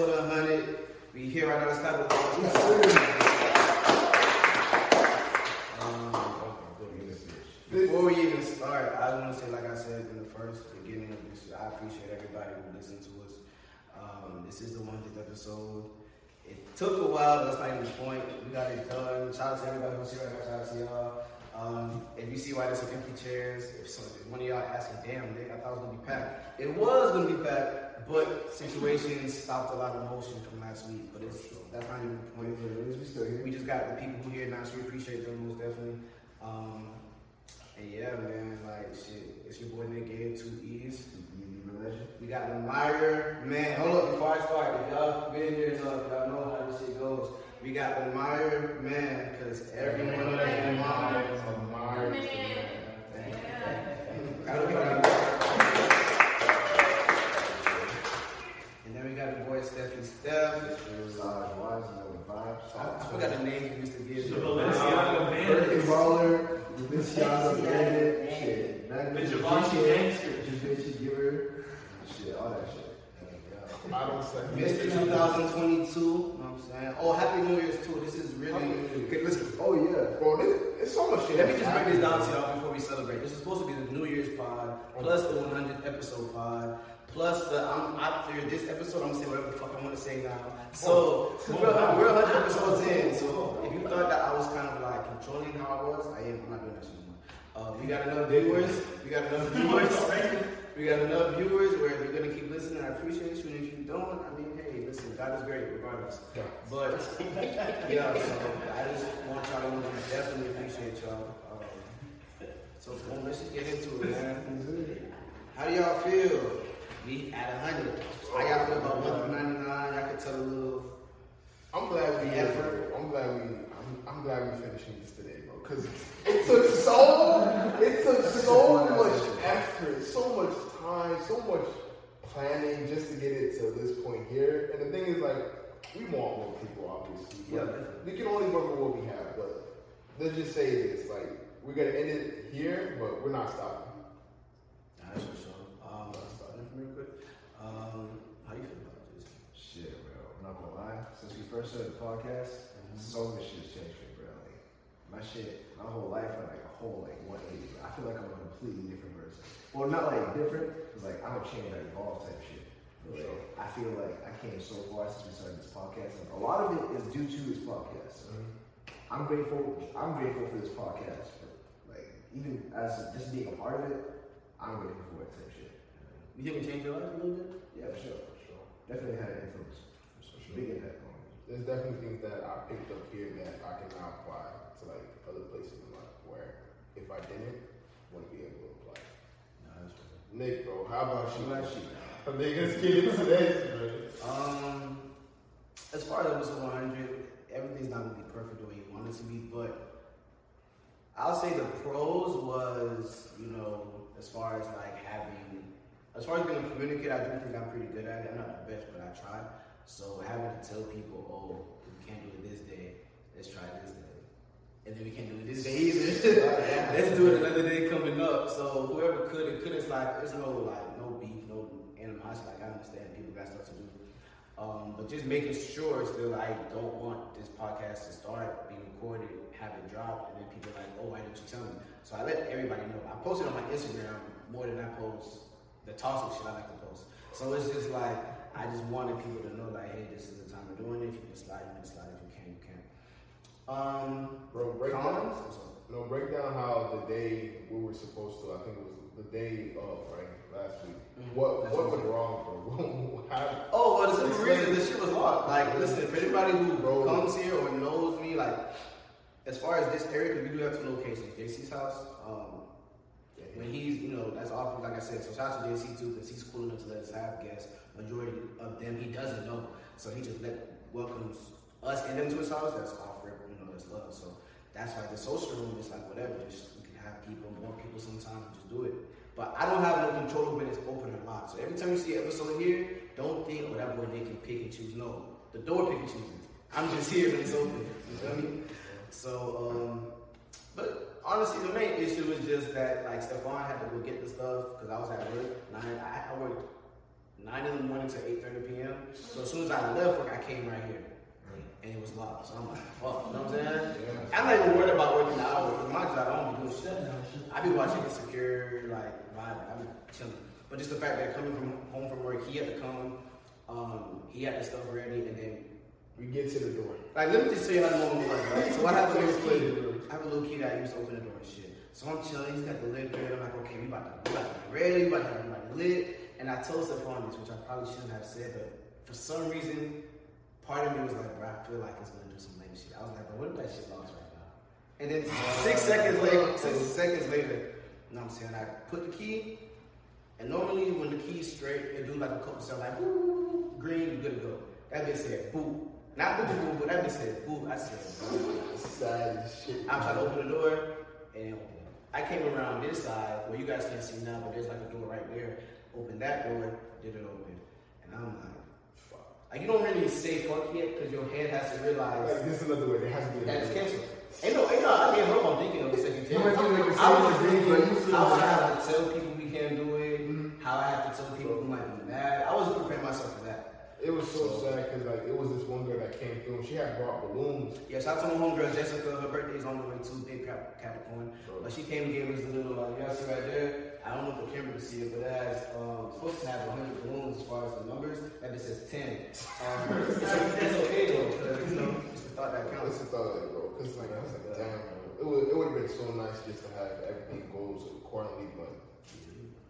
episode 100. We here right now. Let's clap it. Um, before we even start, I want to say, like I said in the first beginning of this, I appreciate everybody who listened to us. Um, this is the 100th episode. It took a while, but that's not even the point. We got it done. Shout out to everybody who's here. right now. Shout out to y'all. Um, if you see why there's some empty chairs, if, so, if one of y'all asking, damn, Nick, I thought it was gonna be packed. It was gonna be packed, but situations stopped a lot of motion from last week. But it's that's not even the point. We still here. We just got the people who here now, so we appreciate them most definitely. Um, and yeah, man, like shit, it's your boy Nick Gabe, two E's. We got Lemire, man. Hold up before I start. If y'all been here enough, y'all know how this shit goes. We got Lemire, man, because every one of them mom. And then we got the boy Steffi Steph. Uh, I forgot the name he used to give. The Balenciaga uh, Bandits. Birthday baller, Balenciaga bandit, shit. The Magnum Givenchy Givenchy, gangster. Givenchy giver, shit, all that shit. I don't say. Mr. 2022, you know what I'm saying? Oh, Happy New Year's too. This is really. Okay, listen, Oh yeah. Bro, this, it's so much shit. let me just break this down to y'all before we celebrate. This is supposed to be the New Year's pod, plus the 100th episode pod, plus the. I'm out after this episode, I'm gonna say whatever the fuck I want to say now. So we're, we're 100 episodes in. So if you thought that I was kind of like controlling how I was, I am. I'm not doing that shit anymore. Uh, we got enough viewers. We got enough viewers. We got enough viewers where if you're gonna keep listening, I appreciate you. And if you don't, I mean, listen, God is great regardless. But yeah, so I just want y'all to know I definitely appreciate y'all. Um, so boom, let's just get into it, man. How do y'all feel? We at 100. How y'all feel about 199? Y'all can tell a little. I'm glad we effort. I'm glad we. I'm, I'm glad we finishing this today, bro. Cause it took so. It took so much effort, so much time, so much planning just to get it to this point here. And the thing is, like, we want more people, obviously. but Yeah. We can only work with what we have, but let's just say this: like, we're gonna end it here, but we're not stopping. Nah, that's for sure. Um, starting from real quick. Um, how you feel about this? Shit, bro. I'm not gonna lie. Since we first started the podcast, so much shit's changed for me, bro. Like, my shit, my whole life, went like a whole like 180. I feel like I'm a completely different person. Well, not like different, because like I don't change, I evolve type shit. But like, I feel like I came so far since we started this podcast. Like, a lot of it is due to this podcast. So, I'm grateful. I'm grateful for this podcast. But, like, even as just being a part of it, I'm grateful for it type shit. You think it changed your life a little bit? Yeah, for sure, for sure. Definitely had an influence. Big impact on me. There's definitely things that I picked up here that I can now apply to like other places in life where if I didn't, wouldn't be able to apply. Nah, that's for sure. Nick, bro, how about you? How about you? Nigga, let's get into this, Um, as far as episode 100, everything's not gonna be perfect the way you want it to be, but I'll say the pros was, you know, as far as like having, as far as being a communicator, I do think I'm pretty good at it. I'm not the best, but I try. So having to tell people, oh, we can't do it this day, let's try this day. And then we can't do it this day either. let's do it another day coming up. So whoever could and couldn't, it's like, there's no like, no beef, no animosity. Like I understand people got stuff to do. Um, but just making sure still I don't want this podcast to start being recorded, have it drop, and then people are like, oh, why didn't you tell me? So I let everybody know. I posted on my Instagram more than I post the toxic shit I like to post. So it's just like I just wanted people to know like, hey, this is the time of doing it. If you can slide, you can slide. If you can, you can. Um, Bro, break down. cons? What's up? No, break down how the day we were supposed to. I think it was the day of right last week. Mhm. What That's what went wrong, bro? how, Oh, well, the simple reason this shit was locked. Like, listen, for anybody who Bro. comes here or knows me, like, as far as this area, because we do have two locations, JC's house. Um, when he's, you know, that's often, like I said, so shout out to JC too, because he's cool enough to let us have guests. Majority of them he doesn't know, so he just let welcomes us and them to house. That's for you know, that's love. So that's why the social room is like whatever. Just we can have people, more people sometimes, just do it. But I don't have no control when it's open or locked. So every time you see an episode here, don't think, oh, that boy they can pick and choose. No, the door pick and chooses. I'm just here when it's open. You feel me? So, um, but honestly, the main issue was just that like Stephon had to go get the stuff because I was at work. Nine, I, I worked nine in the morning to eight thirty p.m. So as soon as I left work, I came right here. And it was locked. So I'm like, fuck, you know what I'm saying? I'm not even worried about working hours. With my job, I don't be doing shit. I be watching the secure, like, vibe. I be chilling. But just the fact that coming from home from work, he had to come, um, he had the stuff ready, and then We get to the door. like, let me just tell you how the moment was, right? So I have a little key. I have a little key that I used to open the door and shit. So I'm chilling, he's got the lid there. I'm like, okay, we about to, we about to be ready, we about to have everybody lit. And I told Stephon this, which I probably shouldn't have said, but for some reason, part of me was like, bro, I feel like it's gonna do some lame shit. I was like, bro, what if that shit lost right now? And then six seconds later, six seconds later, you know what I'm saying? I put the key, and normally when the key's straight, it do like a couple sounds like, boo, green, you good to go. That bitch said, boo. Not boo, boo, boo, but that bitch said, boo. I said, boo. Sad shit. I'm trying to open the door, and I came around this side where you guys can't see now, but there's like a door right there. Open that door, did it open, and I'm like. Like you don't really say fuck yet because your head has to realize Like, this is another way. There has to be that it's another way. canceled. Ain't no, ain't no, I can't help. I'm thinking of the second chance. like was thinking but you still how I have- have to tell people we can't do it. Mm-hmm. How I have to tell people who might be mad. I was preparing myself for that. It was so sad because like it was this one girl that came through and she had brought balloons. Yeah, shout out to my homegirl Jessica. Her birthday's on the way too. Big Cap- Capricorn. But she came and gave us a little, like, y'all see right there. I don't know if the camera can see it, but it has um, supposed to have 100 balloons as far as the numbers. That just says 10. Um, it's, it's okay though, because you know, it's the thought that counts. just thought like, bro, because like I was like, damn. It would it would have been so nice just to have everything goes accordingly, but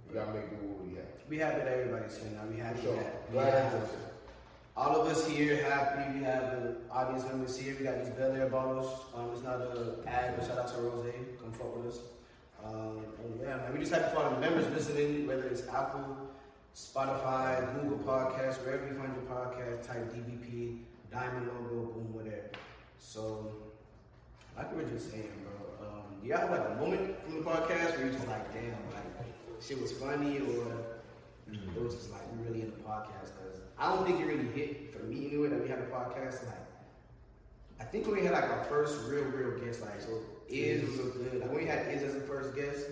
we gotta make do what we have. We happy that everybody's here now. We happy So that we glad have everyone's here. all of us here happy. We have the audience members here. We got these Belaire bottles. Um, it's not a ad, but shout out to Rose. Come fuck with us. Um, and yeah, man, we just happy for all the members listening, whether it's Apple, Spotify, Google Podcasts, wherever you find your podcast, type DBP, Diamond logo, boom, whatever. So, like we were just saying, bro, um, do y'all have like a moment from the podcast where you're just like, damn, like shit was funny or it was just like we really in the podcast because I don't think it really hit for me anyway that we had a podcast. Like I think when we had like our first real, real guest, like so Iz was so good. Like when we had Iz as the first guest,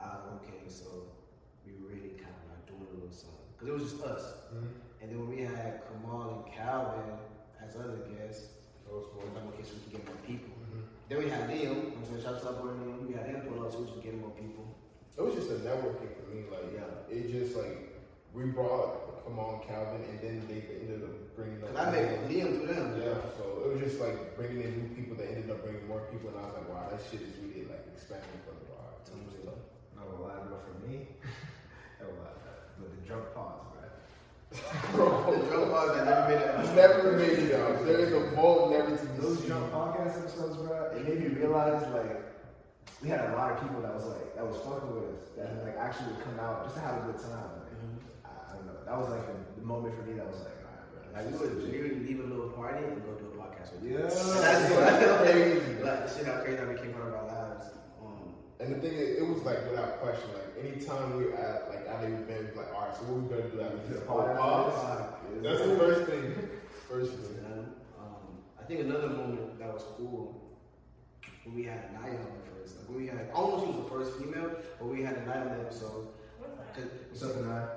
like, okay, so we were really kind of like doing a little something because it was just us. Mhm. And then when we had Kamal and Calvin as other guests, those cool. was like, okay, so we can get more people. Mhm. Then we had Liam. I'm saying, shout out to our boy Liam. We had him pull up, so we just get more people. It was just a networking for me. Like Yeah. it just like we brought come on Calvin, and then they ended up bringing up. Cause I met Liam through them. Yeah, so it was just like bringing in new people that ended up bringing more people, and I was like, wow, that shit is really like expanding for the bar. our eyes. Totally. So, Not gonna lie, bro, for me, was uh, like, the drunk pause, bro. Bro, The drunk bars that never made it. never made it out. There is a vault never to be Those seen. drunk podcast episodes, bro, it made me realize like we had a lot of people that was like that was fucking with us that like actually would come out just to have a good time. That was like the, the moment for me that was like, alright, bro. Like we would literally leave a little party and go do a podcast with you. Yeah. That's what crazy. Like shit how crazy that became part of our lives. Um, And the thing is, it was like without question. Like anytime we were at like at an event, like all right, so what we gonna do after this? Just pause. pause. That's the first thing. First thing. know, um, I think another moment that was cool when we had Naya on the first. Like when we had, I don't know if she was the first female, but we had a Naya on the episode. Cause, What's up, tonight?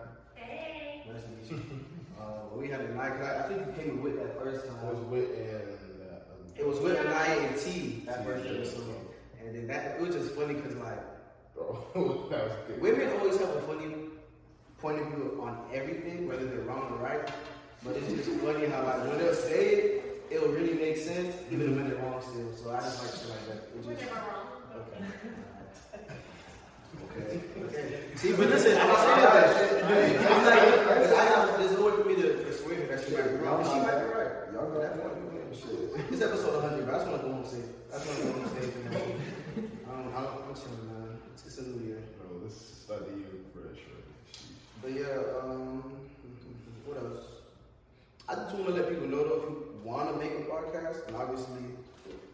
Hey. nice to meet you. uh, we had a night. I, I think you came with that first time. It time. was with and uh, It was with Naya and T that first episode, and then that it was just funny because like. bro, that was good. Women always have a funny point of view on everything, whether they're wrong or right. But it's just funny how like when they'll say it, it'll really make sense, even when they're wrong still. So I just like shit like that. It We're just, never wrong. okay. Okay. Okay. See, but listen, I'm not saying that. I'm like, I have, there's no way for me to persuade her that she might be wrong. She might be right. Y'all got that point. Shit. This episode 100, but I just want to go home safe. I just want to go home safe. You know? um, I'm, I'm chilling, man. It's, it's a new year. Bro, let's the year fresh. Right? But yeah, um, what else? I just want to let people know though, if you want to make a podcast, and obviously,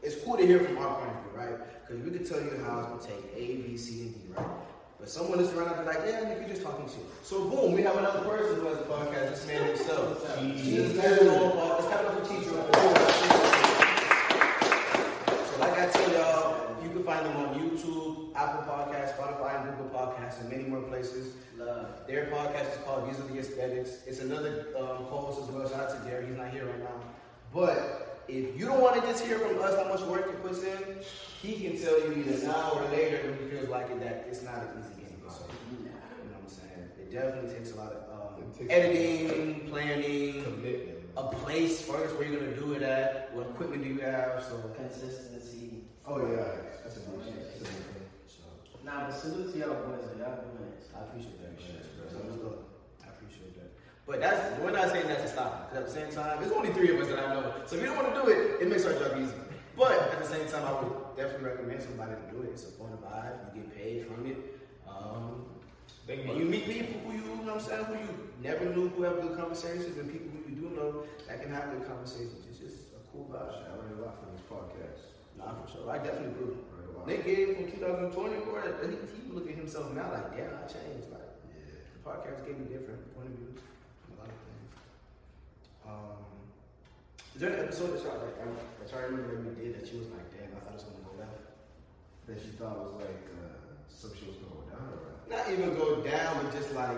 it's cool to hear from our point of view, right? Because we could tell you how it's gonna take A, B, C, and D, right? But someone is around and be like, yeah, man, you're just talking shit. So boom, we have another person who has a podcast. This man himself. He's let's clap it up for teacher. So like I tell y'all, you can find them on YouTube, Apple Podcasts, Spotify, and Google Podcasts. podcast in many more places. Love. Their podcast is called These Are the Aesthetics. It's another um, co-host as well. Shout out to Derek. He's not here right now. But if you don't want to just hear from us how much work he puts in, he can tell you either now or later when he feels like it that it's not an easy game. So, you know what I'm saying? It definitely takes a lot of um, It takes- editing, planning, Commitment. a place first where you're gonna do it at. What equipment do you have? So, Consistency. Oh yeah, that's a big shit. That's a big thing. so Nah, but salute to y'all boys. though. Y'all doing it. I appreciate that. Yes, bro. So let's go. I appreciate that. But that's we're not saying that to stop. Because at the same time, there's only three of us that I know. So if you don't want to do it, it makes our job easy. But at the same time, I would definitely recommend somebody to do it. It's a fun vibe. You get paid from it. Um, and you meet people who you, you know what I'm saying, who you never knew who have good conversations, and people who you do know that can have good conversations. It's just a cool vibe. I learned a lot from this podcast. Nah, for sure. I definitely agree. Learned a lot. Nick gave from 2020, bro. He, he look at himself now like, damn, I changed. Like, Yeah. the podcast gave me different point of views a lot of things. Um, is there an episode that y'all, like, I, that y'all remember that we did that she was like, damn, I thought it was gonna go left? That she thought was like uh, some shit was going down or what? Not even go down, but just like,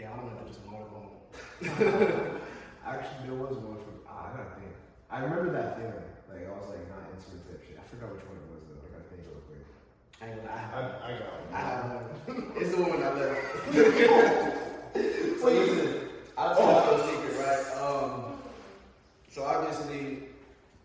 damn, I don't want to do this more going. Actually, there was one from. Ah, I gotta think. I remember that feeling. Like I was like not into it type shit. I forgot which one it was though. I gotta think real quick. I ain't I I, got one. I have one. It's the one I left. so listen, I'll tell you a secret, right? Um, so obviously,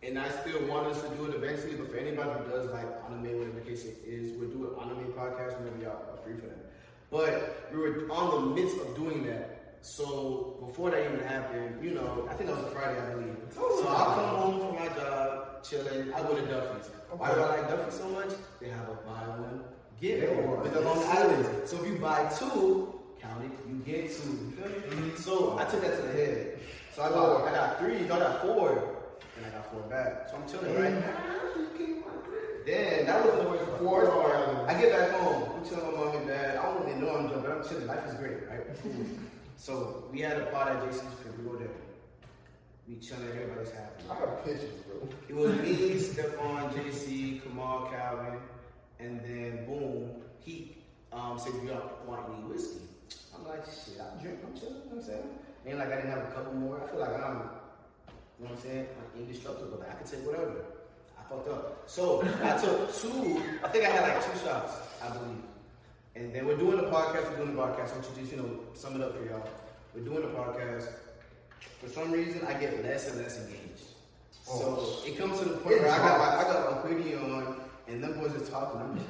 and I still want us to do it eventually, but for anybody who does like anime, whatever the case is, we'll do an anime podcast whenever y'all are free for that. But we were on the midst of doing that. So before that even happened, you know, I think that was a Friday, I believe. So I'll come home from my job, chilling. I go to Duffy's. Why do I like Duffy's so much? They have a buy one, get one with the Long Island. So if you buy two, count it, you get two. You me? Mm-hmm. So I took that to the head. So I got, I got three, I got four, and I got four back. So I'm chilling, right? Mm-hmm. Then that was the worst Four part. I get back home. I'm chilling with mom and dad. I don't really know I'm jumping. I'm chilling. Life is great, right? Mm-hmm. so we had a pod at JC's crib. We go there. We chilling. Everybody's happy. I got pictures, bro. It was me, Stephon, JC, Kamal, Calvin, and then boom, he um, said, "You don't want any whiskey?" I'm like, "Shit, I drink. I'm chilling." You know what I'm saying? And like I didn't have a couple more. I feel like I'm, you know what I'm saying? I'm indestructible. Like I can take whatever. I fucked up. So I took two. I think I had like two shots, I believe. And then we're doing the podcast. We're doing the podcast. I'm just, you know, sum it up for y'all. We're doing the podcast. For some reason, I get less and less engaged. Oh, So it comes to the point where I got my, I got my hoodie on, and them boys are talking. I'm just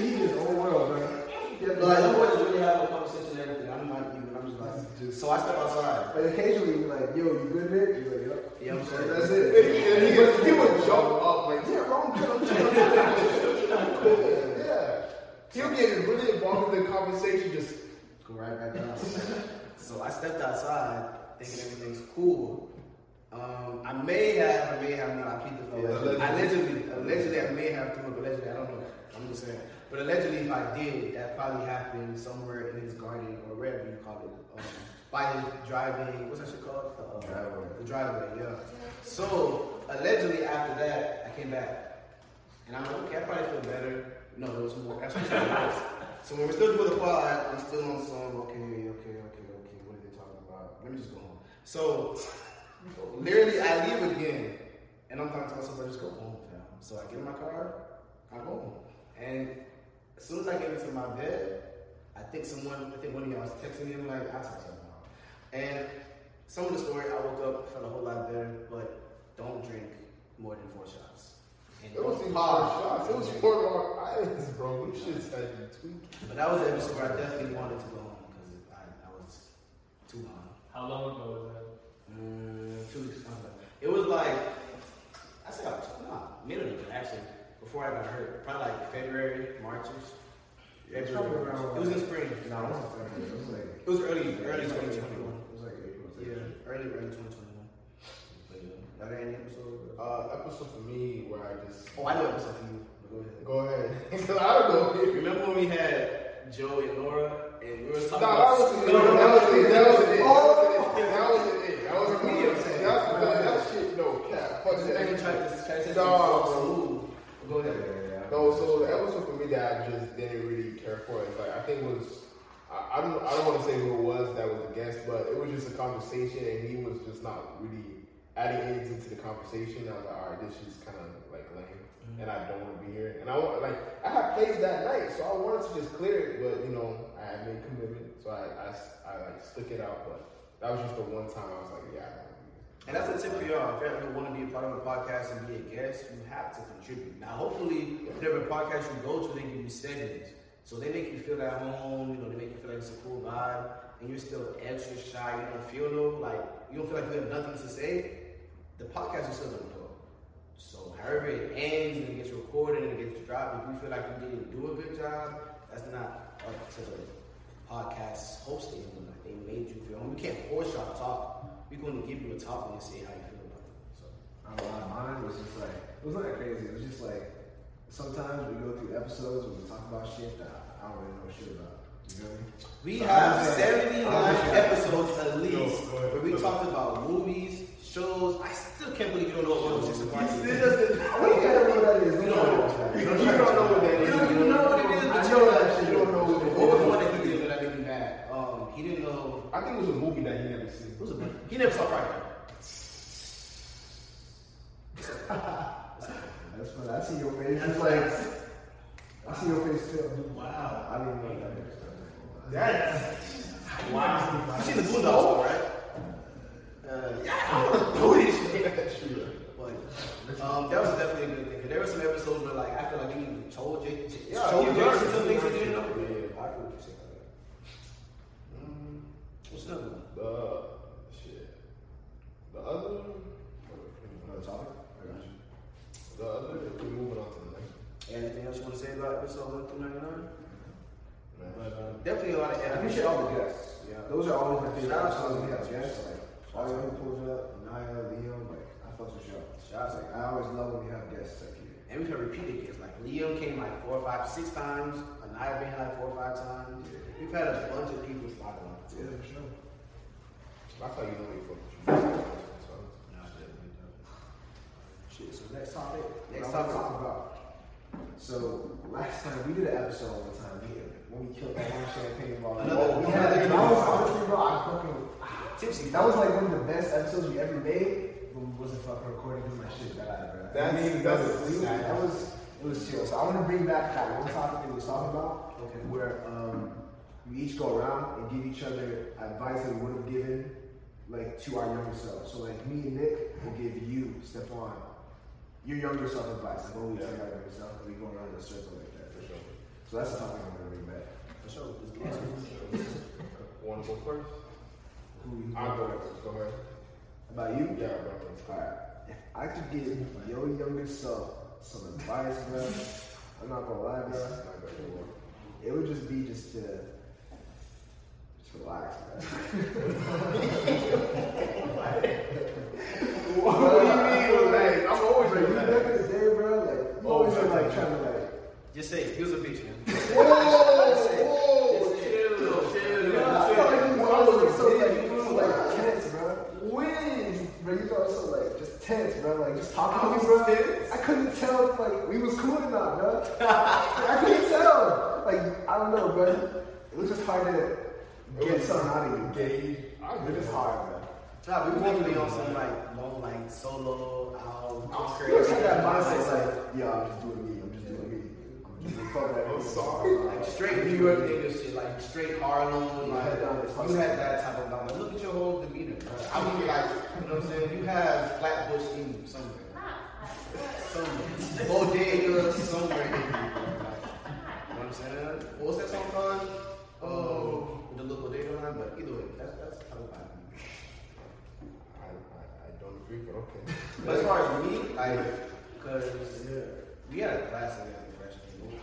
He's in his own world, man. Like, them boys really have a conversation and everything. I'm not even. I'm just like. So I step outside. But occasionally you be like, yo, you good, Nick? He's like, yep. You what I'm saying? That's And it. he, and he, would, he would jump up like, yeah, bro, I'm good, I'm good, I'm good. Yeah. He'll get really involved in the conversation, just Go right back down. so I stepped outside, thinking everything's cool. Um, I may have, I may have not. I plead the fifth. Allegedly. Allegedly, allegedly, I may have through, but allegedly, I don't know. I'm just saying. But allegedly, if I did, that probably happened somewhere in his garden or wherever you call it, um, by his driving. What's that shit called? The, uh, Driveway. The driveway, yeah. So allegedly, after that, I came back, and I'm like, okay, I probably feel better. No, there was more. That's what it was. So when we're still doing the pod, I'm still on song. Okay, okay, okay, okay. What are they talking about? Let me just go home. So literally, I leave again, and I'm talking to myself. I just go home, fam. So I get in my car, I go home, and as soon as I get into my bed, I think someone, I think one of y'all was texting me. I'm like, I'll text you tomorrow. And some of the story, I woke up, felt a whole lot better, but don't drink more than four shots. And it was don't even pause. four shots. It was four long islands, bro. Them shits had you tweaking. But that was the episode where I definitely wanted to go home because I, I was too high. How long ago was that? Mm, two weeks ago. It was like, I said, I was, nah, middle of the actually, before I got hurt. Probably like February, Marchish. Yeah, it's February. probably around- It was in spring. No, it wasn't February. It was like, It was early, early it was like 2021. It was like April. Yeah, early, early 2021. But yeah, any episode? Uh, episode for me where I just Oh, I know episode for you. Go ahead. go ahead. Cause I don't know. Remember when we had Joe and Nora and we were No, talking that about wasn't it. That wasn't it. That wasn't it. That wasn't it. That wasn't me. That, that, that shit, no cap. Fuck That that. nigga tried to try to say Go ahead. yeah, yeah. No, so the episode for me that I just didn't really care for is like I think it was I, I don't I don't want to say who it was that was the guest, but it was just a conversation and he was just not really adding anything to the conversation. I was like, all right, this is kind of like lame, mm-hmm. and I don't want to be here. And I want like I had plays that night, so I wanted to just clear it, but you know I had made commitment, so I I, I like stuck it out. But that was just the one time I was like, yeah. And that's a tip for y'all. If you want to be a part of a podcast and be a guest, you have to contribute. Now, hopefully, whatever podcast you go to, they give you segments. So they make you feel at home, you know, they make you feel like it's a cool vibe, and you're still extra shy, you don't feel no, like, you don't feel like you have nothing to say, the podcast is still gonna go. So however it ends and it gets recorded and it gets dropped, if you feel like you didn't do a good job, that's not up to the podcast hosting. They made you feel, home. we can't force y'all to talk. We're going to give you a topic and say how you feel about it. So. I don't know, mine was just like, it was not that crazy. It was just like, sometimes we go through episodes where we talk about shit that I don't really know shit about. You know what I mean? We So have I 79 I like- episodes at least go where we talked about movies, shows. I still can't believe you don't know what 106 Party He is. still doesn't. Oh, you gotta know what that is. You don't know. You don't know what that is. You don't know what it is, I but know you that shit. You don't know what it What was is. one that he didn't know that made me mad? Um, he didn't know. I think it was a movie that he never seen. It was a He never saw Friday. That's funny. I see your face. It's like, I see your face too. Wow. I didn't know that. That's Wow. You seen the Boondocks, right? Uh, yeah, I want to do this shit. But um, that was definitely a good thing. There were some episodes where like I feel like we even told Jake, Jake Yeah, told he Jason some things he something. didn't know. Yeah, yeah, I feel what you're saying. What's the shit. The other, Another topic? I got you. the other. We're moving on to the next. Anything else you want to say about episode one through ninety nine? But uh, definitely a lot of I appreciate all the guests. Yeah. Those are always my favorite Shout out to all the guests. guests. Like, all y'all who pulls up, Naya, Leo, like, I fucks with y'all. Shout out to Like, I always love when we have guests like you. And we've had repeated guests. Like Liam came like four or five, six times. Anaya been like four or five times. We've had a bunch of people spot on. Yeah, for sure. That's how you know we fuck with you. So, Shit, so next topic. Next what I wanna topic. talk about. So last time we did an episode on the time we, when we killed that one champagne bottle. Another- we had, that was honestly, bro. I fucking Tipsy. that was like one of the best episodes we ever made. But we wasn't fucking recording because my shit died, bro. That's- I mean, that was, that was it was chill. So I want to bring back that one topic that we was talking about, Okay. where um, we each go around and give each other advice that we would have given like to our younger selves. So like me and Nick will give you, Stephon, your younger self advice. Like what we tell our younger self, and we go around in a circle like that. for sure. So that's the topic I'm gonna bring back. For sure. Let's get into. Want to go first? Who you I'll go first. Go ahead. About you? Yeah, I'll go first. Alright. If I could give your younger self some advice, bro, I'm not gonna lie, bro. Gonna go. It would just be just to just relax, man. What do you mean? Like, I'm always like, you relaxed. back in the day, bro, like you Oh, always man. been like trying to like Just say, he was a bitch, man. Whoa, whoa. Chill, chill. Yeah, I felt like you was Why always was so like tense? you was so like tense, bro. When, bro, you thought so like just tense, bro. Like just talking to me, bro. I couldn't tell if like we was cool or not, bro. I couldn't tell. Like I don't know, bro. It was just hard to get something out of you. Gauge. I It was hard, bro. Nah, we were definitely on some like long, like solo, out, You crazy. always that mindset, like, yo, I'm just doing me. I'm just doing me. I'm just doing fuck that. I'm sorry. Like straight New York nigga shit, like straight Harlem, like had that you had that type of like, look at your whole demeanor. Bro. I mean, like, you know what I'm saying? You have Flatbush in you somewhere, somewhere, bodega somewhere. in you. Like, you know what I'm saying? What was that song called? Oh, with the little bodega line. But either way, that's that's how I. I, I, I don't agree, but okay. But as far as me, like, cause we had a class together in freshman year.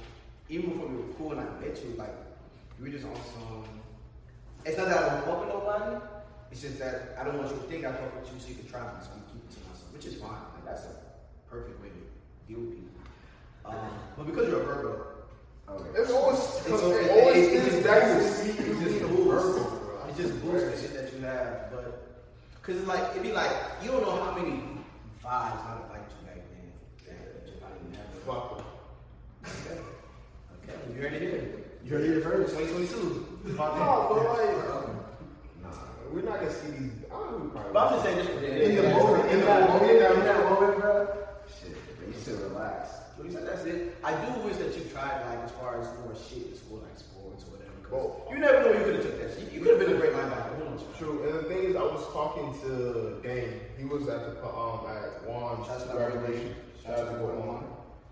Even before we were cool and I met you, like, we were just on some. It's not that I don't fuck with nobody. It's just that I don't want you to think I fuck with you, so you can try me, so I'm keep it to myself, which is fine. Like, that's a perfect way to deal with people. Um, but because you're a Virgo, Okay. It's always, it's, it's it, always it, it, things just that you boosts- see it you just boosts. It just boosts the shit that you have, but cause it's like it'd be like you don't know how many vibes not like to back then. that you might even have. Fuck. Okay. Okay. You heard it here. You heard it here first. 2022. No, but like, Nah. we're not gonna see these. I don't know, we probably. But I'm just saying this for the In the moment, in that moment, in that moment, bro. Shit, you should What you said, that's it. I do wish that you tried, like, as far as more shit in school, like sports or whatever. Well- you never know you could have took that shit. You could have been a great linebacker. True, and the thing is, I was talking to Dane. He was at the um at Juan's out graduation. Shout out to to Juan.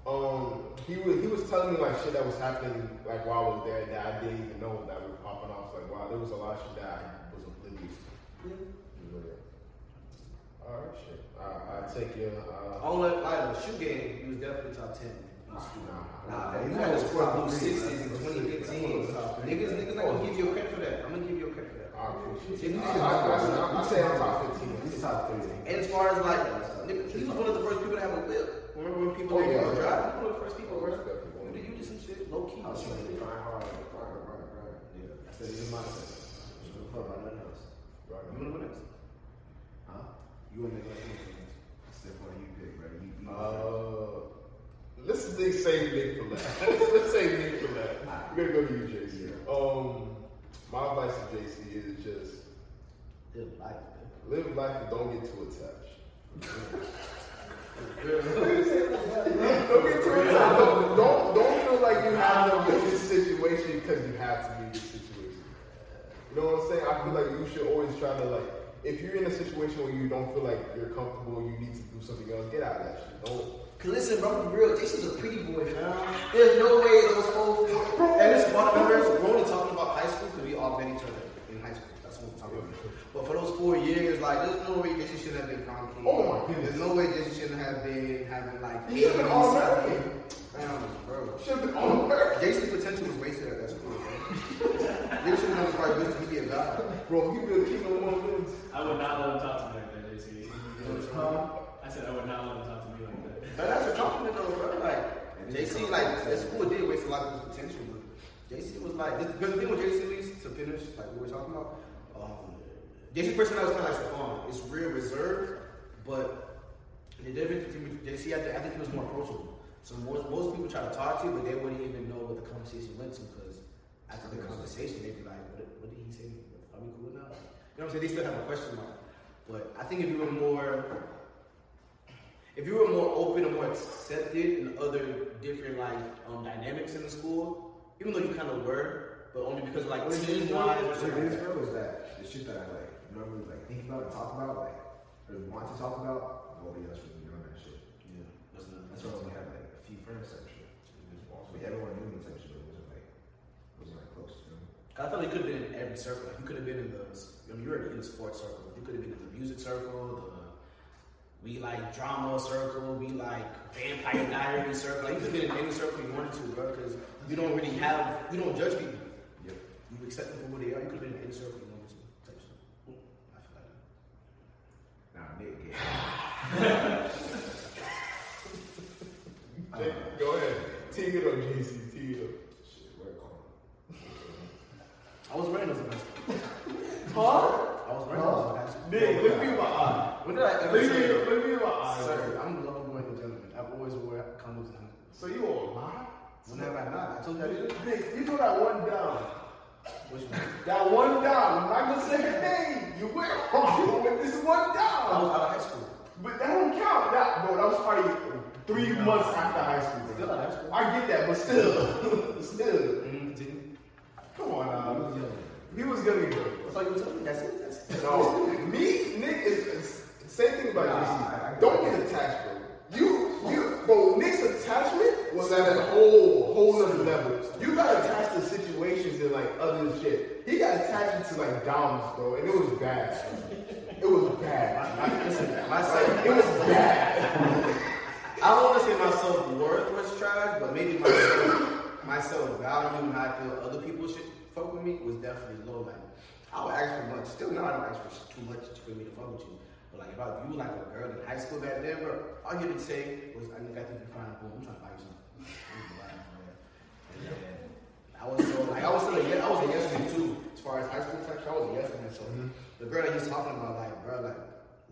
Um, he was he was telling me like shit that was happening like while I was there that I didn't even know that was popping off. Like wow, there was a lot of shit that I was oblivious to. Yeah. All right, shit. I I take your. Uh, On the like, shoe game, he was definitely top 10. in school. nah, Nah, Nah, you had to know score blue sixes in 2015. Top three. Niggas, niggas not gonna give you a credit for that. I'm gonna give you a credit for that. I appreciate it. you I, can- I, I, I, I say I'm top fifteen. He's top three. And as far as like, nigga, he was one of the first people to have a whip. Remember when people Oh, yeah. drive? He was one of the first people, bro. You did, you did some shit low key. I was trying to grind hard, grind, grind, grind. Yeah, that's the mindset. Fuck about nothing else. Right. You wanna go next? Huh? You and the That's the one you pick, bro. You, you Uh, let's think save Nick for last. let's save Nick for last. We're gonna go to you, JC. Um, my advice to JC is just Live life, live life and don't get too attached. Don't get too attached. Don't, don't don't feel like you have to be in this situation because you have to be in this situation. You know what I'm saying? I feel like you should always try to like. If you're in a situation where you don't feel like you're comfortable, you need to do something else. Get out of that shit. Don't. Cause listen, bro, be real. Jason's a pretty boy, man. There's no way those four. And it's fun numbers. We're only talking about high school because we all met each other in high school. That's what we're talking about. But for those four years, like, there's no way Jason shouldn't have been prom king. Oh my goodness. There's no way Jason shouldn't have been having like. He should've been All-American. Damn, bro. Should have been on earth. Jason's potential was wasted at that school, bro. Niggas should have known probably good to be a god. Bro, he built Kingdom One wins. I would not let him talk to me like that, JC. Huh? I said I would not let him talk to me like that. But that's a compliment though, bro. Like JC, like that school did waste a lot of his potential, but JC was like because the thing with JC is to finish, like we were talking about, um, JC personality was kind of like Stephon. It's real reserved, but the difference between JC, I, think- I think he was more approachable. So most, most people try to talk to you, but they wouldn't even know what the conversation went to because after the conversation, they'd be like, what, did- what did he say? Are we cool now? You know what I'm saying? They still have a question mark. But I think if you were more if you were more open and more accepted in other different like um, dynamics in the school, even though you kind of were, but only because like What it team wise what it is, like that. bro, is that the shit that I like normally like think about and talk about, like or want to talk about, nobody else really doing that shit. Yeah, that's not. That's why I only had like a few friends type shit. Like everyone knew me type shit, but it wasn't like it wasn't like close. You know? I felt like you could have been in every circle. Like you could have been in the. I mean, you were in the sports circle. You could have been in the music circle. The we like drama circle. We like vampire diary circle. Like you could have been in any circle you wanted to, bro. Because you don't really have. You don't judge people. Yep. You accept them for who they are. You could have been in any circle you wanted to. Type shit. I feel like. Nah, Nick, yeah. Jay, Go ahead. Tee it up, JC. Tee it up. Shit, where it? I was wearing those in high school. Huh? I was wearing those in high school. Nick, look me in my eye. When did I ever Look say me, look me in my eye. Sir, I'm a lover boy and gentleman. I've always wore condoms in high school. So you all lie? When have I not? I told you I did. Nick, you know that one down. Which one? That one down. I'm not gonna say her name. You went wrong with this one down. I was out of high school. But that don't count. That bro, that was probably three months after high school. Still high school. I get that, but still, still. Mm, continue. Come on now. He was gonna go. That's all you were telling me. That's it. That's it. No, me, Nick is, is same thing about Nah. I- I- Don't get attached, bro. You, you, bro. Nick's attachment was at a whole, whole other level. You got attached to situations and like other shit. He got attached to like downs, bro, and it was bad. It was bad. I, listen, my it was bad. I don't want to say my self worth was trash, but maybe my self, my self value and how I feel other people should fuck with me was definitely low. Like I would ask for much. Still now I don't ask for too much for me to fuck with you. But like if I, you were like a girl in high school back then, bro, all you would say was, I think I think you're fine. Boom, I'm trying to buy you something. I'm gonna buy you something. And then I was so like I was still a yes, I was a yes man too. As far as high school section, I was a yes man. So mm-hmm. the girl that he's talking about, like, bro, like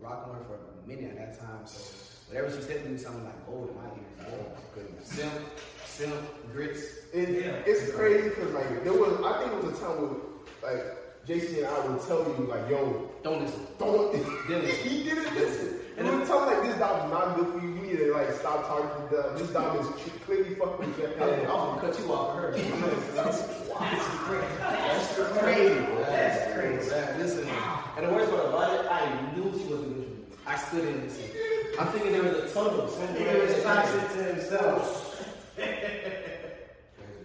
rocking with her for a minute at that time. So whatever she said to me sounded like gold in my ears. Oh my goodness. Simp, simp, grits. It, It's crazy because like there was, I think it was a time where like JC and I would tell you like, yo, Don't listen. don't. Didn't. he didn't listen. And we would tell him like this dog is not good for you. You need to like stop talking to them. This dog is clearly fucking with your I was head. gonna cut you off her. That's crazy. That's crazy. That's crazy. Listen, And the worst part about it, I knew she wasn't good me. I still didn't listen. I'm thinking there was a tunnel. He was toxic to himself.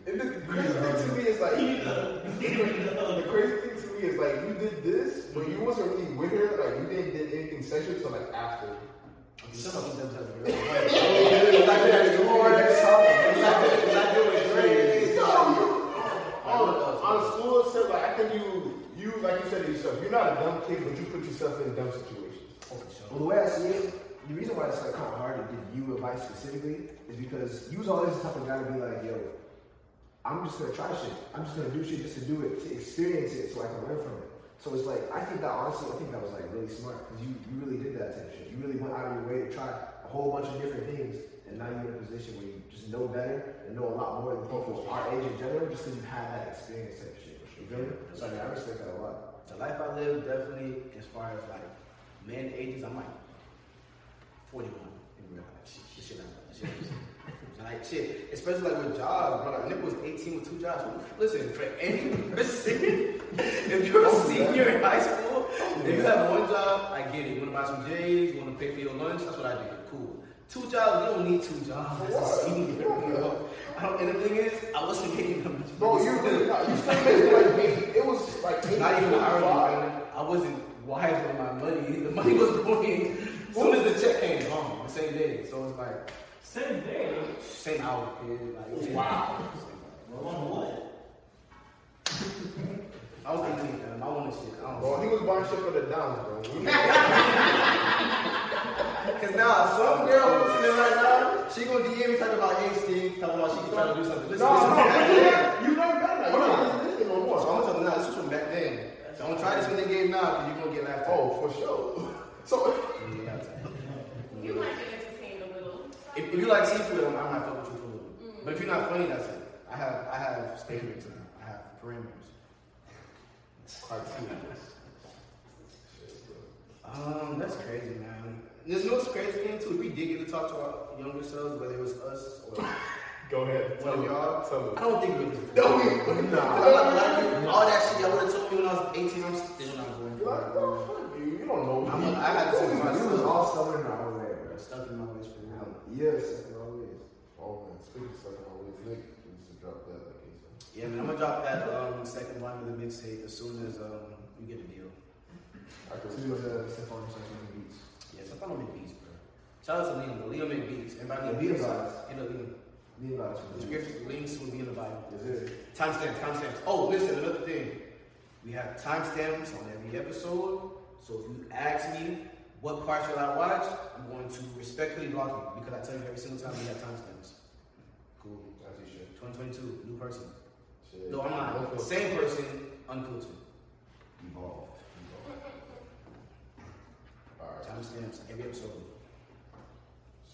And the crazy thing to me is like, the crazy thing to me is like, you did this, but you wasn't really with her. Like, you didn't did anything sexual until like after. Some of them does Was I doing great? No, you- on, on a school set, like I think you, you like you said to yourself, you're not a dumb kid, but you put yourself in dumb situations. Well, the way I see it, the reason why it's like kind of hard to give you advice specifically is because you was always the type of guy to be like, yo, I'm just gonna try shit. I'm just gonna do shit just to do it, to experience it, so I can learn from it. So it's like I think that honestly, I think that was like really smart because you, you really did that type of shit. You really went out of your way to try a whole bunch of different things, and now you're in a position where you just know better and know a lot more than people our age in general, just because you had that experience type of shit. You feel me? So I mean, I respect that a lot. The life I live, definitely, as far as like men ages, I'm like 41 in real life. Like shit, especially like with jobs, bro. Like Nick was 18 with two jobs. Listen, for any person, if you're a senior in high school, if you have one job, I get it. You wanna buy some J's, you wanna pay for your lunch, that's what I do. Cool. Two jobs, you don't need two jobs as a senior, bro. I don't, and the thing is, I wasn't getting them. Bro, you really not. You still made like me. It was like maybe Not even hourly, 45. I wasn't wise with my money. The money was going. As soon as the check came, gone the same day. So it's like Same day. same hour, kid. Like Wow. Well, on what? I was 18, man. I wanted shit. I don't Bro, know. he was buying shit for the downs, bro. Cause now some girl listening right now, she gonna DM me talking about instinct, talking about she can try to do something. Listen, No, listen, no, back then- you know better. You're not listening no So more. I'm gonna tell them now. This is from back then. Don't try this in the game now, cause you're gonna get laughed at. Oh, for sure. So, Yeah, that's it. You might get entertained a little. If, if you like seafood, I'm, I might fuck with you for a little bit. But if you're not funny, that's it. I have I have standards and I have parameters. criteria. Um, that's crazy, man. There's no crazy thing too. If we did get to talk to our younger selves, whether it was us or Go ahead. Tell of y'all, Tell me. I us. don't think we would. No, we Nah. All that shit y'all would have told me when I was 18, I'm still not going You're for it. fuck you. You don't know. I'm, I had to say We was all stubborn in our own way, bro. Stuck in my ways for real. Yes, in our ways. Oh man, speaking of stuff always Nick needs to drop that like he said. Yeah, man, I'm gonna drop that um, second line of the mixtape as soon as um, we get a deal. I could So he was a Stephon Stephon Beats. Yeah, him make beats, bro. Shout out to Liam. Liam make beats. Everybody Yeah, beats. You know, Liam. Me about The links will be in the Bible. It? Timestamps, timestamps. Oh, listen, another thing. We have timestamps on every episode. So if you ask me what part should I watch, I'm going to respectfully block you because I tell you every single time we have timestamps. Cool. As he should. 2022, new person. Shit. No, I'm not. Same person, unfiltered. Evolved. Alright. Timestamps, every episode.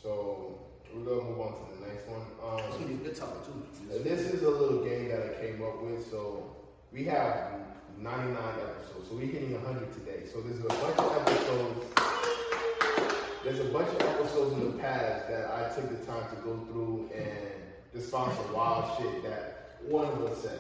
So we're gonna move on to the next one. Um, be a good topic too. this is a little game that I came up with. So we have 99 episodes, so we're hitting 100 today. So there's a bunch of episodes. There's a bunch of episodes in the past that I took the time to go through and just found some wild shit that one of us said.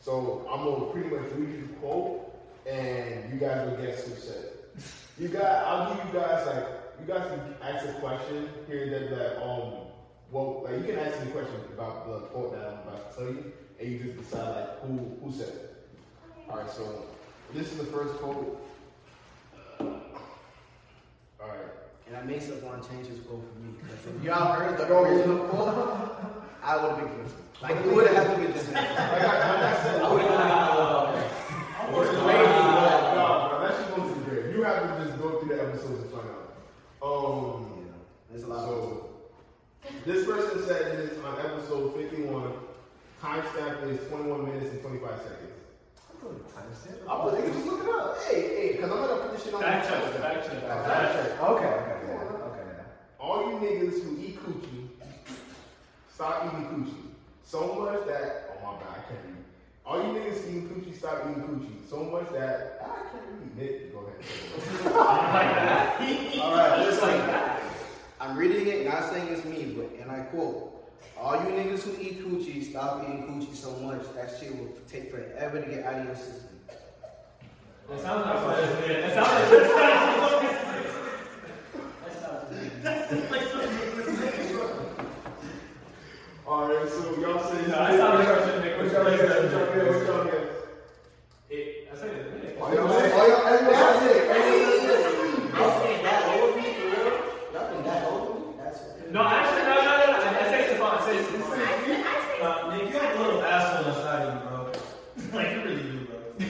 So I'm gonna pretty much read you the quote, and you guys will guess who said it. You guys, I'll give you guys like you guys can ask a question here and that that um well like you can ask me a question about the quote that I'm about to tell you, and you just decide like who who said it. All right, so this is the first quote. All right. And I may still want to change his quote for me. If y'all heard the original quote, I would have been. Like, it would have happened with this. Like I, like said, I would have done it. What's the Maybe, No, no, that should go to grave. You have to just go through the episodes and find out. Um, There's a lot so this person said this on episode 51. Timestamp is 21 minutes and 25 seconds. Timestamp? I was nigga just look it up. Hey, hey, because I'm gonna put this shit on. Fact the check, fact check. Fact Fact check. Okay, okay, yeah, okay. All you niggas who eat coochie, stop eating coochie. So much that oh my god, I can't read. All you niggas eating coochie, stop eating coochie. So much that I can't read. Nick, go ahead. All right, listen. I'm reading it, not saying it's me, but and I quote: "All you niggas who eat coochie, stop eating coochie so much that shit will take forever to get out of your system." That sounds like what it is. That sounds like That sounds like All right, so y'all say. No, that sounds like what it What is. y'all guess? What y'all guess? What y'all guess? It- I say it. All y'all say. All y'all. Everybody say. Y'all think that old me for real? Y'all think that old me? That's No, actually, no, no, no. no. I say Stephon. I say I Stephon. said, I said, Uh, Nick, you have a little asshole inside of you, bro. like, you really do, bro. You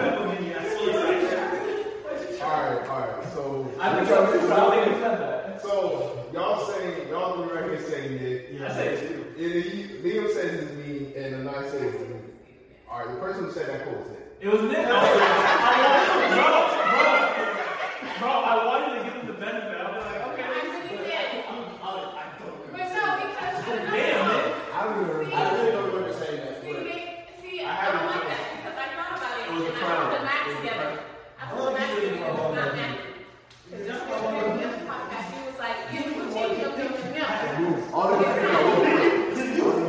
have a mini asshole inside of you. All right, all right. So. I think so. you said that. So y'all saying y'all three right here saying Nick. I say it too. It- it- Liam says it's me, and Anai says it's me. All right, the person who said that quote was Nick. It was Nick. I wanted, bro, bro, bro, I wanted to give him the benefit. I was like, okay. I really did. But no, because Damn, Nick. I don't even I really don't remember saying that. See, they, see, I I, had don't it like too. that because I thought about it It was a and I crown. put the back It was a together. crown. I put the back together and it's not matching. Because just before we did the podcast, he was like, you can change your opinion now. All the way through, I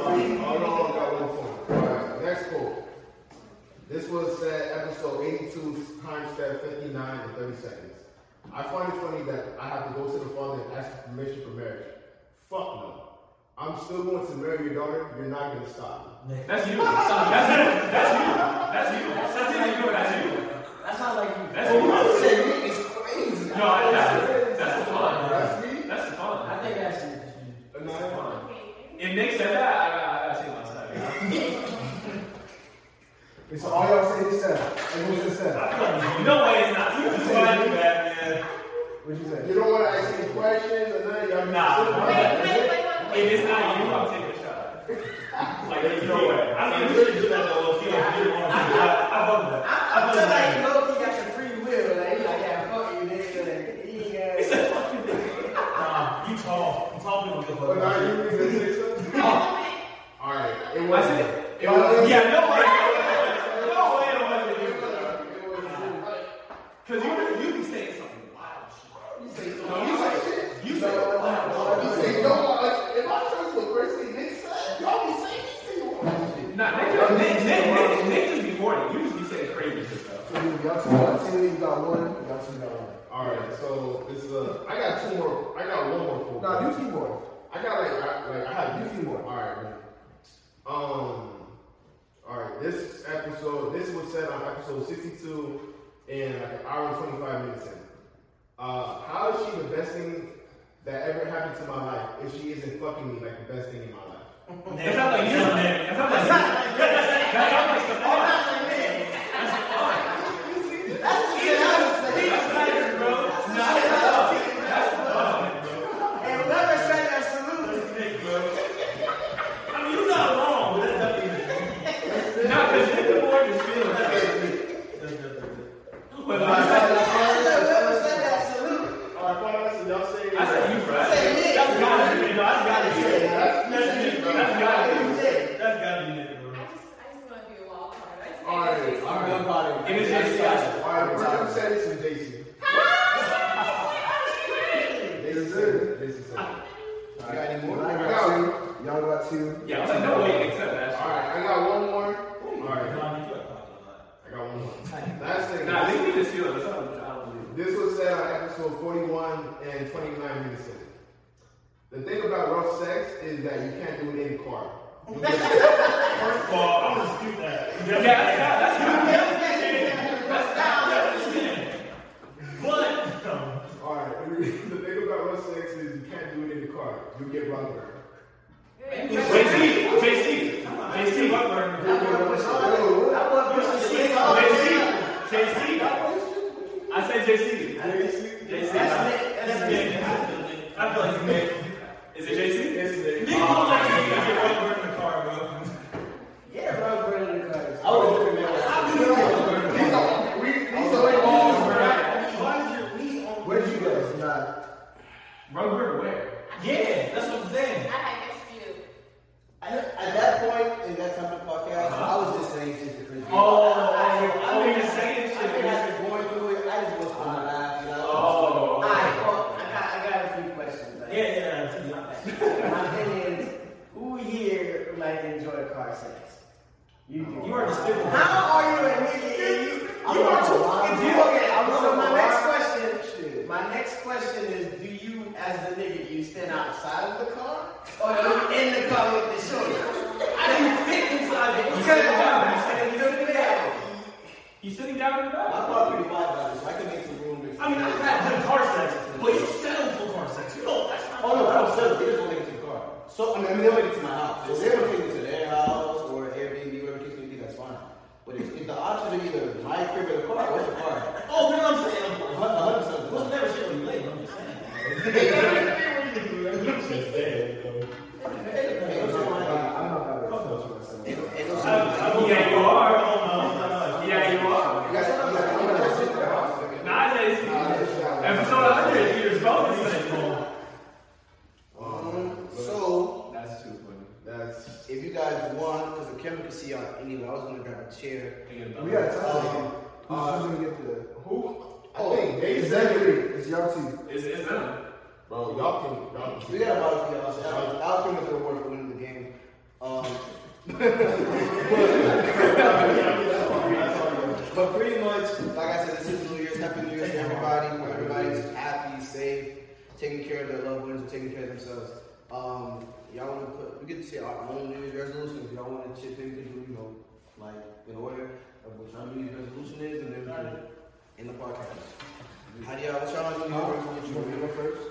Oh no, I got one point. All right, next quote. This was said episode 82, time step 59 and 30 seconds. I find funny that I have to go to the father and ask permission for marriage. Fuck no. I'm still going to marry your daughter. You're not gonna stop me. Nick, That's you. That's you. That's you. That's you. That's you. That's you. that sounds like you. That's you. say Nick is crazy. No, I, that's, that's the fun. That's me. That's the fun. I think that's you. That's the fun. If Nick said that, I got, I got to see my side. It's all y'all say is seven. Everyone says seven. No way it's not. You just want to do that, man. What'd you say? You don't want to ask any questions or nothing. Y'all Nah. Wait, wait, wait, wait, wait. If it's not you, I'm taking a shot. Like, there's no way. I mean, you really do that though. Feel you want to. I I love that. I feel like low key got the free will. Like, he like, yeah, fuck you, nigga. Like, he ain't got. Nah, you tall. You tall people give But now up. you need to say something. All right. It I was. said, It it was. was, yeah, no way. No way it It wasn't you. was. Because you, you be saying something wild shit. You say No, you say, you say wild You say no. Like, if I tell you the first thing Nick said, y'all be saying these things. Nah, Nick, Nick, Nick, Nick, Nick just be horny. You just be saying crazy shit though. So you- y'all two got two, you got one, y'all two got one. All right. So this is a. I got two more. I got one more. quote. No, do two more. I got like. I, like I had Do two more. All right. man. Um. All right. This episode. This was said on episode sixty-two, and like an hour and twenty-five minutes in. Uh, how is she the best thing that ever happened to my life if she isn't fucking me like the best thing in my life? That sounds like you, Nick. That sounds like you. That sounds like Stephon. He's tired, bro. Nah, that's Stephon. That's Stephon, bro. And whoever said that, salute. I mean, you're not wrong. but That's definitely. Nah, because Nick the boy is feeling that. That's definitely. But I right, fine. Y'all say. I said you, bro. Say Nick. That's gotta be. No, that's gotta be. That's Nick, bro. That's gotta be. It. That's gotta be Nick, bro. I just, I just want to be a wild card. I just All right, think it's all I'm just- good about it. It was just yes. All right, the person who said this is JC. This is it. This is it. You got any more? I got two. Y'all got two. Yeah, I was like, no way, except that. right, I got one more. Oh all right, you're talking a lot. I got one more. Last thing. Nah, Nick need to steal it. This was said on episode 41 and 29 minutes in. The thing about rough sex is that you can't do it in the car. First of all, I'm gonna dispute that. Yeah, that's not, that's not. That's not But um, All right, the thing about rough sex is you can't do it in the car. You get rug burn. JC, JC, JC, JC, JC. I said JC. JC. that's Nick. I feel like it's Nick. Is it JC? It's Nick. Nick don't like you get rubber in the car, bro. Yeah, bro, bro, in the car. I would have different man. Rugger where? Yeah, that's what I'm saying. I had next to you. At, at that point in that time of the podcast, I was just saying shit to Chris. Uh-huh. Oh, I, I, oh, you're saying I shit. think after going through it, I just was on the laugh, you know. Oh. Alright, well, I got, I got a few questions. Like, Yeah, yeah, to be honest. My thing is, who here might enjoy car sex? You do. You are the stupid. How are you admitting you? You are too fucking You dumb. okay? I'm So my so next wild. question, my next question is, do you, as the nigga, you stand outside of the car, or are you in the car with the shorty? How do you fit inside the You You said said it down. down. You said you look at He's sitting down in the back. car pretty wide body, so I can make some room. to- I mean, I've had good car sex, but you settle for car sex. You know, that's not. Oh no, I don't sell. They just won't take it to the car. So I mean, they'll make it to my house. If they want to take it to their house or Airbnb, whatever case may be, that's fine. But if, if the option is either my crib or the car, what's the car? Oh, you know what I'm saying? A hun- a hundred percent. We'll never shit on you later. I'm just saying. Hey, what's wrong with that? I'm not that way close to myself. Hey, what's I- wrong with that? I- Yeah, you are. are. Yeah, you are. You guys I'm like, I'm gonna sit in the house. Nowadays, episode 100, you're both the same. Um, so That's too funny. That's if you guys want, because the camera can see y'all anyway, I was gonna grab a chair. We gotta tell. Um, Who's gonna get the who? I Oh, think they It's said It's y'all two. It's, it's them. Bro, y'all can y'all can We got a lot of y'all. So I'll, I'll come with the reward for winning the game. Um, but pretty much, like I said, this is New Year's. Happy New Year's to everybody. Hope everybody's happy, safe, taking care of their loved ones, and taking care of themselves. Um, y'all want to put? We get to say our own New Year's resolutions. Y'all want to chip in, we do, you know, like in order of what y'all New Year's resolution is, and then we in the podcast. How do y'all? What y'all New resolution? You want to go first?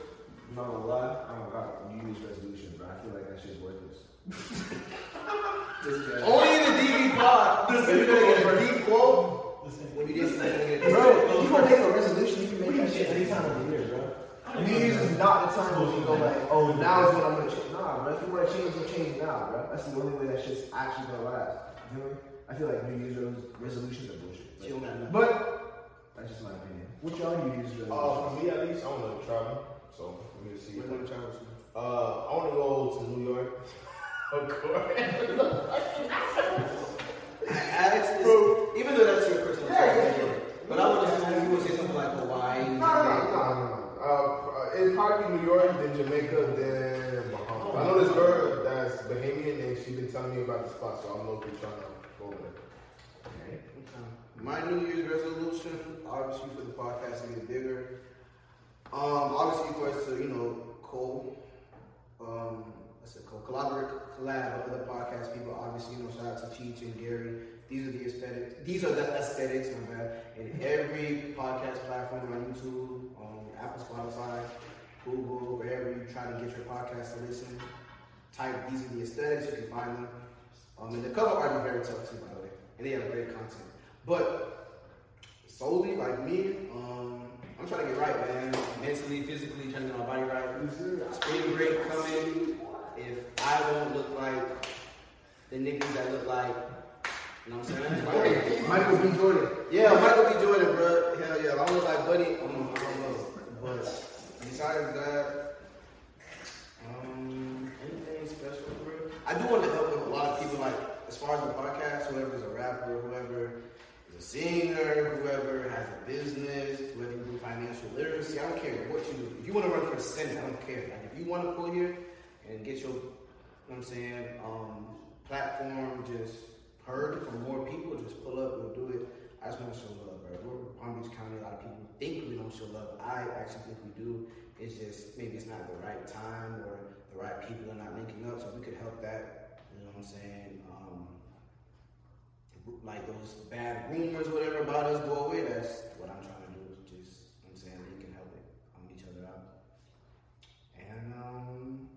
I'm not gonna lie, I don't got New Year's resolution, but I feel like that shit's worthless. Only in the DB pod. Gonna get a deep quote, when you did something, Bro, if you gonna make a resolution, you can make that shit any time of the year, bro. New Year's is not the time when you go like, oh, oh now is when I'm gonna change. Nah, bro. If you wanna change, you change now, bro. That's the only way that shit's actually gonna last. You know? I feel like New Year's resolutions are bullshit. Chill, man. But that's just my opinion. What's your New Year's resolution? Uh, for me at least, I want to travel. So let me see. We're gonna travel soon. Uh, I want to go to New York. of course. Alex is, even though that's your personal choice, but I would assume you would say something like Hawaii. No, no, no, no, no. Uh, it'd probably be New York, then Jamaica, then Bahamas. I know this girl that's Bahamian, and she's been telling me about the spot, so I'm looking trying to there. Okay. My New Year's resolution, obviously for the podcast to get bigger. Um, obviously for us to, you know, co, um, collaborate, collab with other podcast people. Obviously, you know, shout out to Cheech and Gary. These are the aesthetics. These are the aesthetics, my bad. In every podcast platform on YouTube, on Apple, Spotify, Google, wherever you try to get your podcast to listen. Type these are the aesthetics. You can find them. Um, and the cover art is very tough too, by the way, and they have great content. But solely like me, um, I'm trying to get right, man. Mentally, physically, trying to get my body right. Spring break coming. If I don't look like the niggas that look like, you know what I'm saying? Michael B. Jordan. Yeah, Michael B. Jordan, bro. Hell yeah. If I don't look like Buddy, I'm, I don't know. But besides that, um, anything special, bro? I do want to help like, as far as the podcast, whoever's a rapper, whoever is a singer, whoever has a business, whoever you do financial literacy, I don't care what you do. If you want to run for Senate, I don't care. Like, if you want to pull here and get your, you know what I'm saying, um, platform just heard from more people, just pull up, we'll do it. I just want to show love, bro. We're Palm Beach County. A lot of people think we don't show love. I actually think we do. It's just maybe it's not the right time or the right people are not linking up. So we could help that, what I'm saying? Um, like those bad rumors, whatever about us go away. That's what I'm trying to do. Just you know I'm saying we can help it, um, each other out. And um,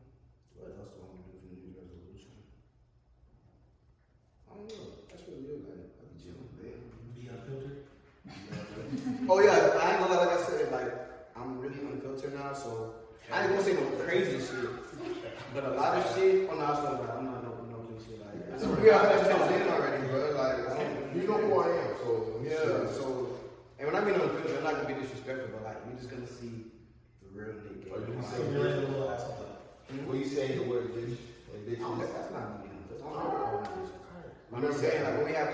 what else do I want to do for New Year's resolution? I don't know. That's really it, man. I'll be chilling, man. Be unfiltered. Oh yeah, I ain't gonna lie, like I said, like I'm really unfiltered now, so I ain't gonna say no crazy shit. But a lot of shit, oh no, I was I'm not no no crazy shit like that. Yeah, that's what I'm saying already, bro. Like You know who I am, so yeah, so and when I mean unfiltered, I'm not gonna be disrespectful, but like we're just gonna see the real nigga. Are you say hmm? you realize bitch. a little asshole. When you say the word bitch and bitch, No, that's, not me. That's not me. I'm saying, like, when we have,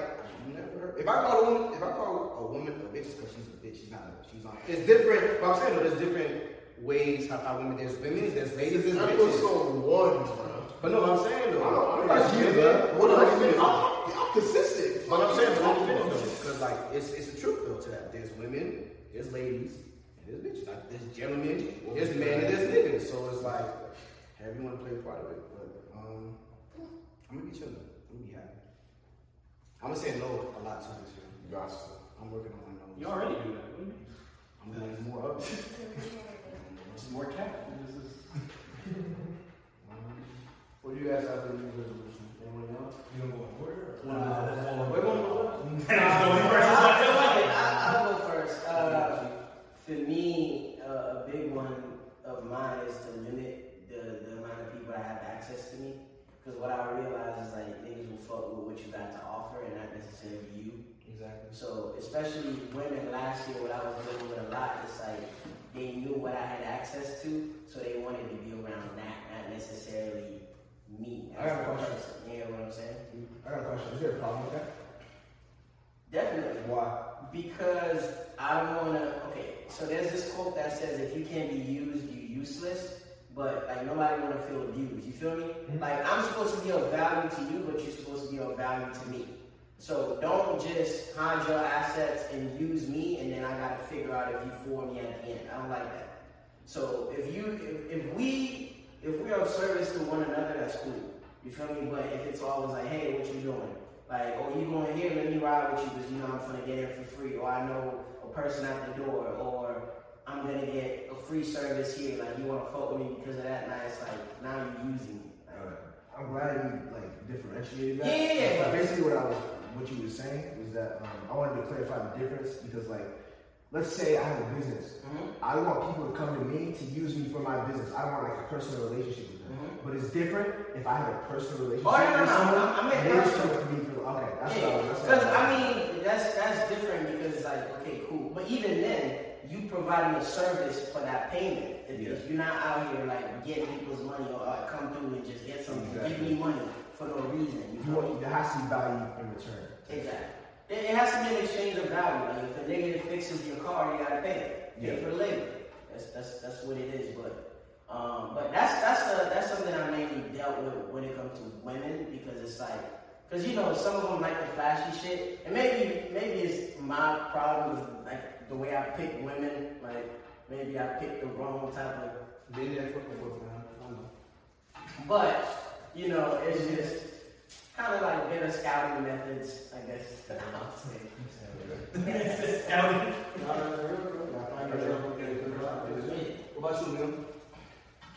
never. If I call a woman, if I call a woman a bitch, because she's a bitch. She's not. A, she's not. It's different. But I'm saying, though, there's different ways how, how women. There's women. There's ladies. There's bitches. episode one, bro. But no, what I'm saying though. I'm not- I'm not you, women- man. Hold on, let me I'm, finish. I'm, I'm consistent. But I'm saying, but let me though, because like it's it's the truth though to that. There's women, there's ladies, and there's bitches. Like there's gentlemen, there's men, and there's niggas. So it's like everyone play a part of it. But um, I'm gonna be chilling. I'm gonna be happy. I'm gonna say no a lot to this year. Gotcha. I'm working on my nose. You already do that. What do you mean? I'm doing more of it. This is more cat. This is. What do you guys have for New resolution? Anyone else? You gonna go in order? or- Nah, Uh, that's- that's- We're going to go That's the only I'll, person. I'll go first. Uh, for me, uh, a big one of mine is to limit the, the amount of people that have access to me. Because what I realize is like niggas will fuck with what you got to offer and not necessarily you. Exactly. So especially women last year, what I was dealing with a lot, it's like they knew what I had access to, so they wanted to be around that, not necessarily me. I have a question. person. You know what I'm saying? I got a question. Is there a problem with that? Definitely. Why? Because I don't want to. Okay, so there's this quote that says, "If you can't be used, you're useless." But like nobody want to feel abused. You feel me? Mm-hmm. Like I'm supposed to be of value to you, but you're supposed to be of value to me. So don't just hide your assets and use me, and then I gotta figure out if you for me at the end. I don't like that. So if you, if, if we, if we are of service to one another, that's cool. You feel me? But if it's always like, hey, what you doing? Like, oh, you going here? Let me ride with you because you know I'm gonna get in for free, or I know a person at the door, or I'm gonna get a free service here. Like, you wanna fuck with me because of that? Now it's like, now you're using me. Like. I'm glad you like differentiated that. Yeah, yeah, yeah. But basically, what I was, what you were saying was that um, I wanted to clarify the difference because, like, let's say I have a business. Mhm. I want people to come to me to use me for my business. I want like a personal relationship with them. Mhm. But it's different if I have a personal relationship Oh, no, no, with no, someone. I- I meant they're personal. to be through. Okay, that's Yeah, what because was- I mean that's that's different because it's like okay, cool. But even then, you providing a service for that payment. If, Yeah. if you're not out here like getting people's money or uh, come through and just get something, give me money for no reason. You You feel me? want, there has to be value in return. Exactly. It, has to be an exchange of value. Like if a nigga fixes your car, you gotta pay it. Pay Yeah. for labor. That's that's that's what it is. But um, but that's that's uh that's something I mainly dealt with when it comes to women because it's like because you know some of them like the flashy shit and maybe maybe it's my problem with like the way I pick women. Like maybe I picked the wrong type of Been there for for man. I don't know. but, you know, it's just kind of like better scouting methods, I guess. I'll say. Scouting. What about you, Lil?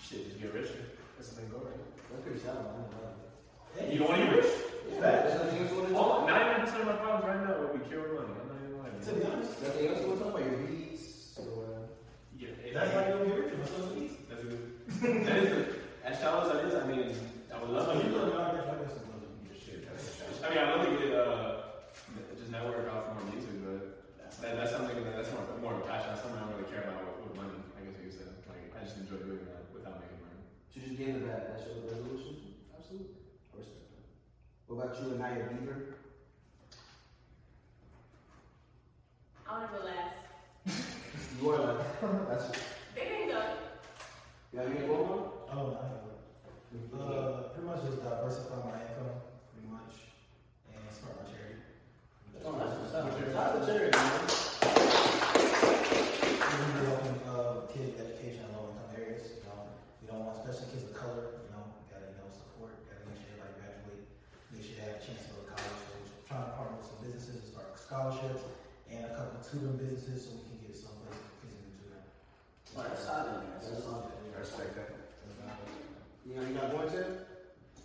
Shit, just get rich. That's been good, right? That's pretty solid. man. You don't want to get rich? That's nothing else you want to All, 99% of my problems right now would be curing money. I'm not even lying. To be honest, Nothing else you want to talk about? Your beats or uh, Yeah, that's how you don't get rich. What's those needs? That's good. that is good. As shallow as that is, I mean, I would love So to. you know, y'all get. Shit, I mean, I'd love to get uh, just network out for more music, but that, that's something that, that's more, more of a passion. That's something I don't really care about with, with money. I guess you could say. Like, I just enjoy doing that without making money. Should you just get into that? That's your resolution? Absolutely. I respect that. What about you and Naya Beaver? I want to go last. You are like, That's There you go. you got any more one? Oh, no. Uh, pretty much just diversify my income, pretty much, and start my charity. Oh, that's what's up. Shout out to charity, man. We're helping uh, kids education in low income areas. You know, we don't want especially kids of color. You know, gotta you know support. Gotta make sure everybody graduate. Make sure they have a chance to go to college. So we're trying to partner with some businesses to start scholarships and a couple of tutoring businesses so we can get some kids into tutoring. Well, that's solid, man. That's solid. I respect that. You know, you not going to?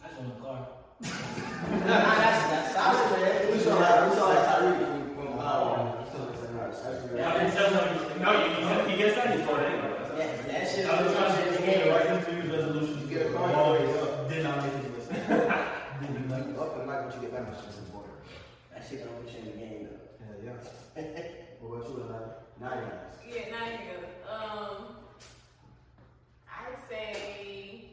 I just want a car. Nah, nah, that's, that's solid, man. We saw that. We saw that Tyreek from from we saw that Tyreek. Yeah, I can tell him. No, you, you, he gets that, he's going anyway. That's- Yeah, that shit. I was trying to get the game right into New Year's resolutions. You get a car, you Always get a up. Did not make his list. Didn't make it. Up and like what you get back, that's just important. That shit gonna put you in the game, though. Yeah, yeah. what about you and Naya? Naya. Yeah, now you go. Um, I said maybe. Because I can say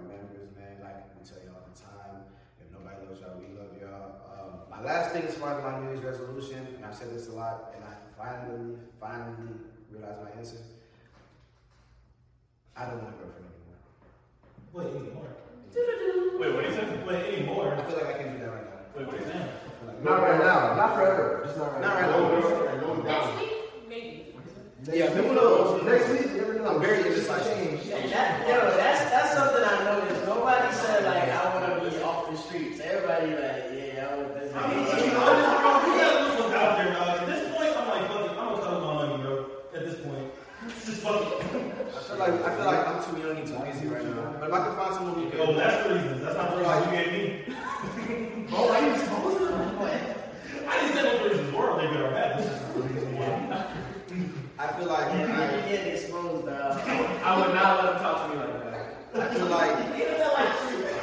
first members, man. Like we tell you all the time, if nobody loves y'all, we love y'all. Um, my last thing as far as my New Year's resolution, and I've said this a lot, and I finally, finally realized my answer. I don't want a girlfriend anymore. Wait, anymore. Wait, what did you say? Wait, anymore. I feel like I can do that right now. Wait, what did you say? Like- Not right now. Not forever. Just not right Not now. right now. No, no, Next week, maybe. Yeah, who knows? Next week, you never know. I'm very Shit indecisive. change. And that, yo, that's that's something I noticed. Nobody said like I want to be off the streets. Everybody like, yeah, I want this. I mean, you know, I'm just, bro, you gotta look what's out there, dog. At this point, I'm like, fuck it, I'm gonna cut my money, bro. At this point, just fuck it. I feel like I feel like I'm too young and too busy right now. But if I can find someone who Oh, can, that's the reason. That's not the reason you gave me. oh, I didn't supposed to. I didn't say what the reasons were. They good or bad. This is the reason why. I feel like Yeah, you I, get exposed, dog. I would not let him talk to me like that. I feel like You feel like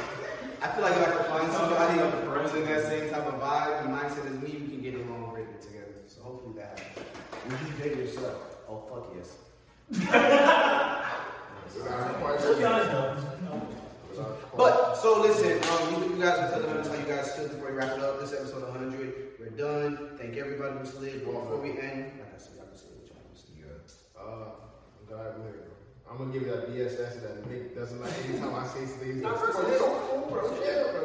I feel like if I can find somebody who's in that same type of vibe and mindset as me, we can get along great together. So hopefully that happens. Would you date yourself? Oh fuck yes. To be honest, though. But so listen, um, you, you guys can tell them how you guys feel before we wrap it up. This episode 100, we're done. Thank everybody who slid. Before we end, like I said, y'all can say what y'all want to say. Uh, I'm glad we're here. I'm gonna give you that BSS that Nick doesn't like anytime I say things. Like, bro, this so cool, bro. Yeah, bro.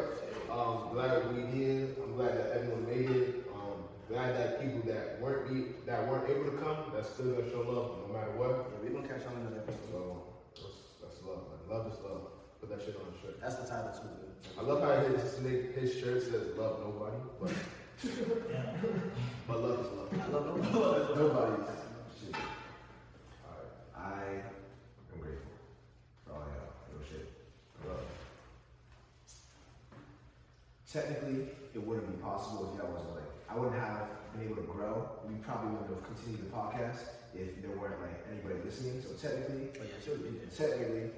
Um, glad we did. I'm glad that everyone made it. Um, glad that people that weren't be, that weren't able to come, that's still gonna show love no matter what. Yeah, we're gonna catch y'all in another episode. So that's, that's love, man. Love is love. Put that shit on the shirt. That's the title too. man. I love how his Nick, his shirt says love nobody, but but love is love. I love nobody. Nobody's. Shit. Alright. I am grateful for all y'all. Real shit. Technically, it wouldn't be possible if y'all wasn't like, I wouldn't have been able to grow. We probably wouldn't have continued the podcast if there weren't like anybody listening. So technically, But yeah, she'll be there. technically,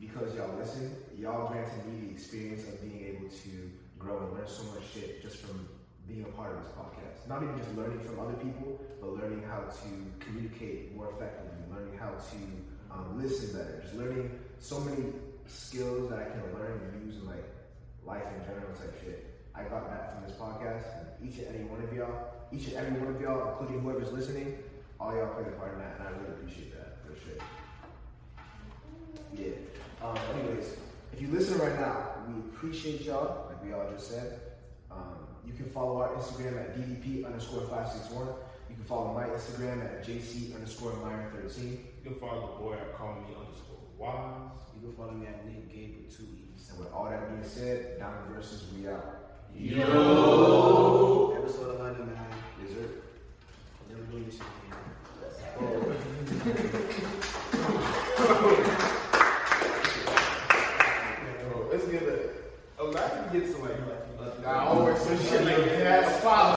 because y'all listen, y'all granted me the experience of being able to grow and learn so much shit just from being a part of this podcast. Not even just learning from other people, but learning how to communicate more effectively, learning how to um, listen better, just learning so many skills that I can learn and use in like life in general type shit. I got that from this podcast, and each and every one of y'all, each and every one of y'all, including whoever's listening, all y'all played a part in that, and I really appreciate that for sure. Yeah. Um, anyways, if you listen right now, we appreciate y'all, like we all just said. Um, you can follow our Instagram at DDP underscore 561. You can follow my Instagram at JC underscore Meyer13. You can follow the boy at call me underscore wise. You can follow me at Nick Gabriel 2E. And with all that being said, Diamond Versus, we out. Yo! Episode 109. dessert. Never doing this again. Let's get a, a laugh get to like, like, like, like, like, like, like, like, like, like,